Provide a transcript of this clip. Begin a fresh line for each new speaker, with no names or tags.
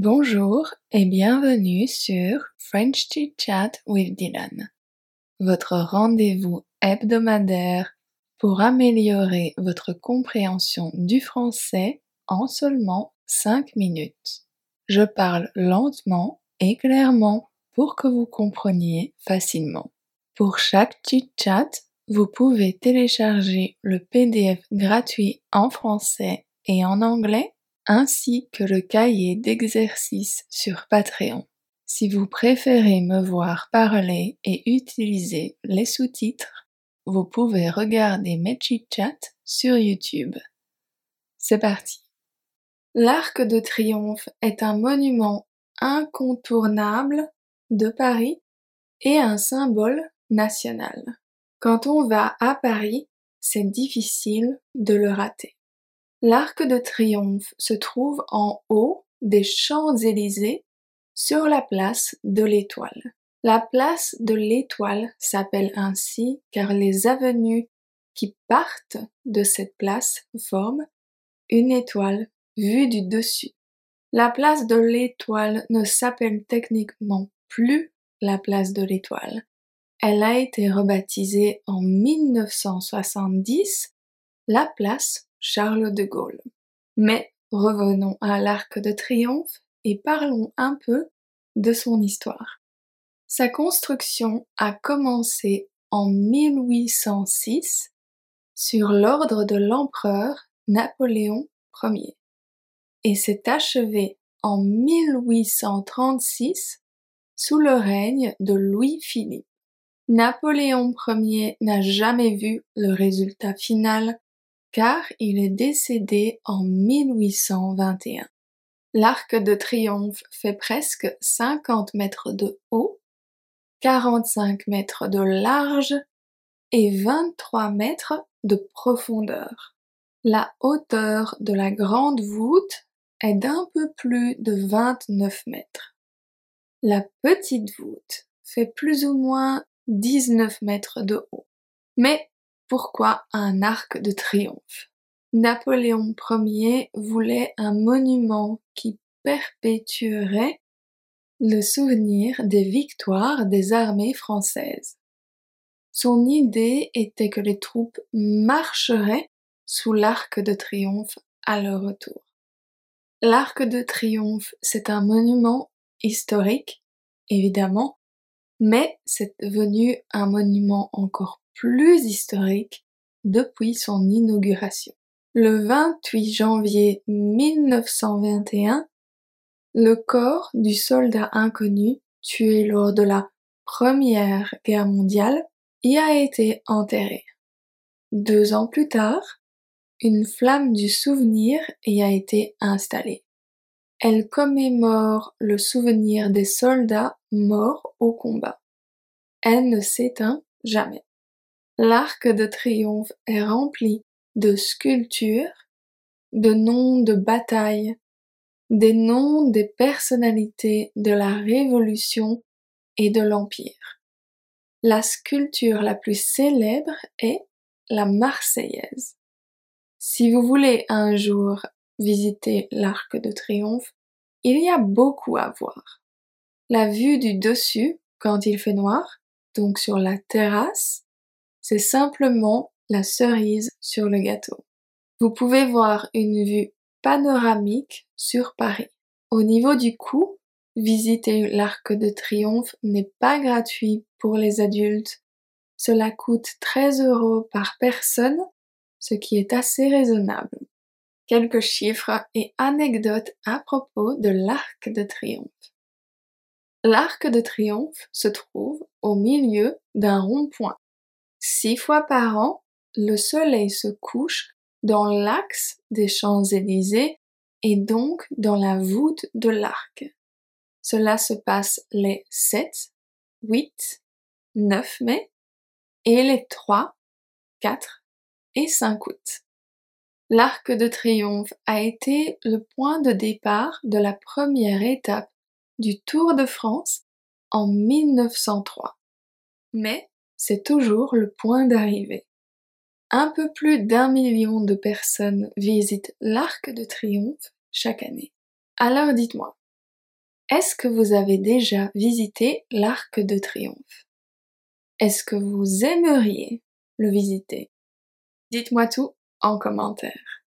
Bonjour et bienvenue sur French Chit Chat with Dylan, votre rendez-vous hebdomadaire pour améliorer votre compréhension du français en seulement 5 minutes. Je parle lentement et clairement pour que vous compreniez facilement. Pour chaque chit chat, vous pouvez télécharger le PDF gratuit en français et en anglais ainsi que le cahier d'exercices sur Patreon. Si vous préférez me voir parler et utiliser les sous-titres, vous pouvez regarder mes sur YouTube. C'est parti. L'Arc de Triomphe est un monument incontournable de Paris et un symbole national. Quand on va à Paris, c'est difficile de le rater. L'Arc de Triomphe se trouve en haut des Champs-Élysées sur la place de l'Étoile. La place de l'Étoile s'appelle ainsi car les avenues qui partent de cette place forment une étoile vue du dessus. La place de l'Étoile ne s'appelle techniquement plus la place de l'Étoile. Elle a été rebaptisée en 1970 la place Charles de Gaulle. Mais revenons à l'Arc de Triomphe et parlons un peu de son histoire. Sa construction a commencé en 1806 sur l'ordre de l'empereur Napoléon Ier et s'est achevée en 1836 sous le règne de Louis-Philippe. Napoléon Ier n'a jamais vu le résultat final car il est décédé en 1821. L'arc de triomphe fait presque 50 mètres de haut, 45 mètres de large et 23 mètres de profondeur. La hauteur de la grande voûte est d'un peu plus de 29 mètres. La petite voûte fait plus ou moins 19 mètres de haut. Mais pourquoi un arc de triomphe? Napoléon Ier voulait un monument qui perpétuerait le souvenir des victoires des armées françaises. Son idée était que les troupes marcheraient sous l'arc de triomphe à leur retour. L'arc de triomphe, c'est un monument historique, évidemment, mais c'est devenu un monument encore plus historique depuis son inauguration. Le 28 janvier 1921, le corps du soldat inconnu tué lors de la Première Guerre mondiale y a été enterré. Deux ans plus tard, une flamme du souvenir y a été installée. Elle commémore le souvenir des soldats morts au combat. Elle ne s'éteint jamais. L'arc de triomphe est rempli de sculptures, de noms de batailles, des noms des personnalités de la Révolution et de l'Empire. La sculpture la plus célèbre est la Marseillaise. Si vous voulez un jour visiter l'Arc de Triomphe, il y a beaucoup à voir. La vue du dessus, quand il fait noir, donc sur la terrasse, c'est simplement la cerise sur le gâteau. Vous pouvez voir une vue panoramique sur Paris. Au niveau du coût, visiter l'Arc de Triomphe n'est pas gratuit pour les adultes. Cela coûte 13 euros par personne, ce qui est assez raisonnable. Quelques chiffres et anecdotes à propos de l'Arc de Triomphe. L'Arc de Triomphe se trouve au milieu d'un rond-point. Six fois par an, le soleil se couche dans l'axe des Champs-Élysées et donc dans la voûte de l'arc. Cela se passe les 7, 8, 9 mai et les 3, 4 et 5 août. L'arc de triomphe a été le point de départ de la première étape du Tour de France en 1903. Mais c'est toujours le point d'arrivée. Un peu plus d'un million de personnes visitent l'Arc de Triomphe chaque année. Alors dites-moi, Est-ce que vous avez déjà visité l'Arc de Triomphe? Est-ce que vous aimeriez le visiter? Dites-moi tout en commentaire.